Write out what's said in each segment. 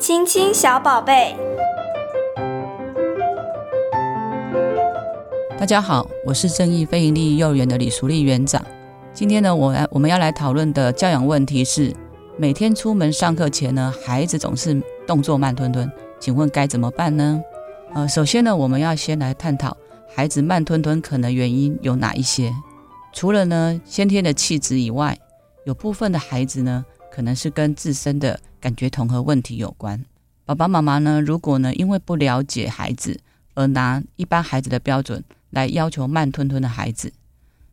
亲亲小宝贝，大家好，我是正义非营利幼儿园的李淑丽园长。今天呢，我来我们要来讨论的教养问题是：每天出门上课前呢，孩子总是动作慢吞吞，请问该怎么办呢？呃，首先呢，我们要先来探讨孩子慢吞吞可能原因有哪一些。除了呢先天的气质以外，有部分的孩子呢，可能是跟自身的感觉统合问题有关。爸爸妈妈呢，如果呢因为不了解孩子而拿一般孩子的标准来要求慢吞吞的孩子，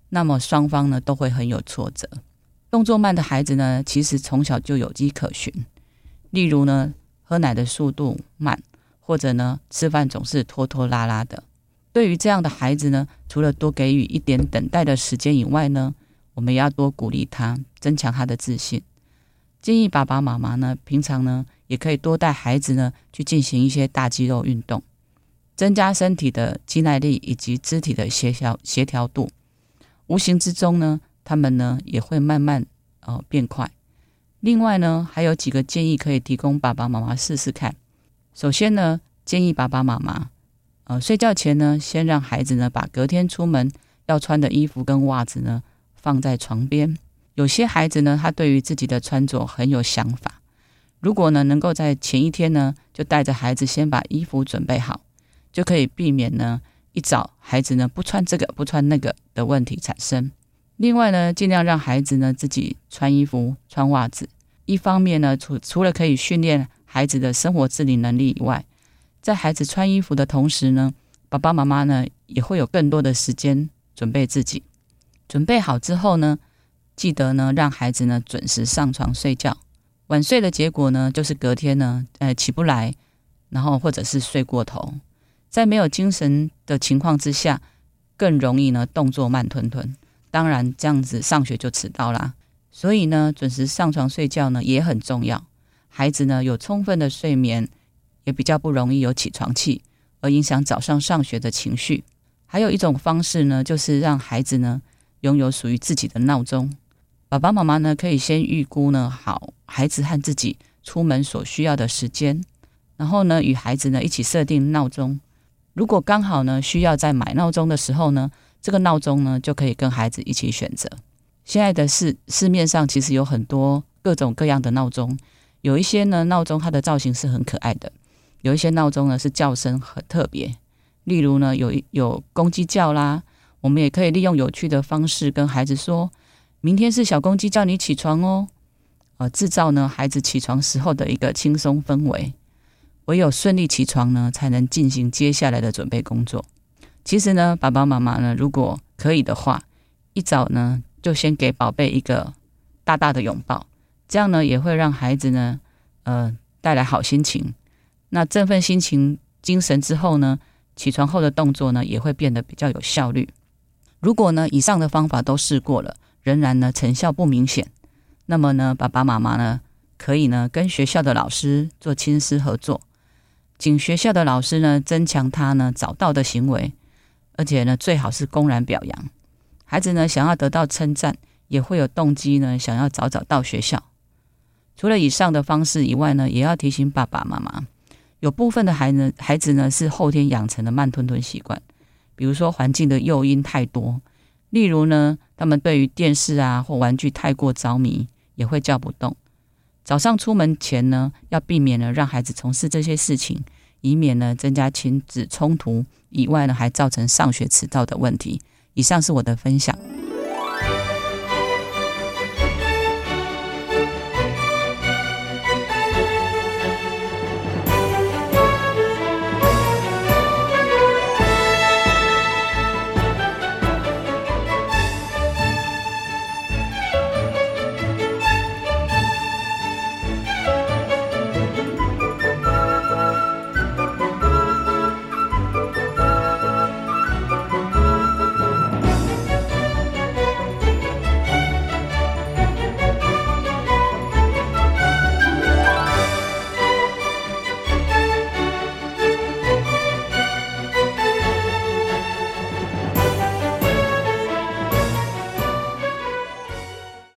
那么双方呢都会很有挫折。动作慢的孩子呢，其实从小就有迹可循。例如呢，喝奶的速度慢，或者呢吃饭总是拖拖拉拉的。对于这样的孩子呢，除了多给予一点等待的时间以外呢，我们也要多鼓励他，增强他的自信。建议爸爸妈妈呢，平常呢也可以多带孩子呢去进行一些大肌肉运动，增加身体的肌耐力以及肢体的协调协调度。无形之中呢，他们呢也会慢慢呃变快。另外呢，还有几个建议可以提供爸爸妈妈试试看。首先呢，建议爸爸妈妈呃睡觉前呢，先让孩子呢把隔天出门要穿的衣服跟袜子呢放在床边。有些孩子呢，他对于自己的穿着很有想法。如果呢，能够在前一天呢，就带着孩子先把衣服准备好，就可以避免呢一早孩子呢不穿这个不穿那个的问题产生。另外呢，尽量让孩子呢自己穿衣服、穿袜子。一方面呢，除除了可以训练孩子的生活自理能力以外，在孩子穿衣服的同时呢，爸爸妈妈呢也会有更多的时间准备自己。准备好之后呢，记得呢，让孩子呢准时上床睡觉。晚睡的结果呢，就是隔天呢，呃，起不来，然后或者是睡过头，在没有精神的情况之下，更容易呢动作慢吞吞。当然，这样子上学就迟到啦。所以呢，准时上床睡觉呢也很重要。孩子呢有充分的睡眠，也比较不容易有起床气，而影响早上上学的情绪。还有一种方式呢，就是让孩子呢拥有属于自己的闹钟。爸爸妈妈呢，可以先预估呢好孩子和自己出门所需要的时间，然后呢与孩子呢一起设定闹钟。如果刚好呢需要在买闹钟的时候呢，这个闹钟呢就可以跟孩子一起选择。现在的市市面上其实有很多各种各样的闹钟，有一些呢闹钟它的造型是很可爱的，有一些闹钟呢是叫声很特别，例如呢有有公鸡叫啦，我们也可以利用有趣的方式跟孩子说。明天是小公鸡叫你起床哦，呃，制造呢孩子起床时候的一个轻松氛围。唯有顺利起床呢，才能进行接下来的准备工作。其实呢，爸爸妈妈呢，如果可以的话，一早呢就先给宝贝一个大大的拥抱，这样呢也会让孩子呢，呃，带来好心情。那振奋心情、精神之后呢，起床后的动作呢也会变得比较有效率。如果呢以上的方法都试过了，仍然呢成效不明显，那么呢爸爸妈妈呢可以呢跟学校的老师做亲师合作，请学校的老师呢增强他呢早到的行为，而且呢最好是公然表扬孩子呢想要得到称赞，也会有动机呢想要早早到学校。除了以上的方式以外呢，也要提醒爸爸妈妈，有部分的孩子孩子呢是后天养成的慢吞吞习惯，比如说环境的诱因太多。例如呢，他们对于电视啊或玩具太过着迷，也会叫不动。早上出门前呢，要避免呢让孩子从事这些事情，以免呢增加亲子冲突，以外呢还造成上学迟到的问题。以上是我的分享。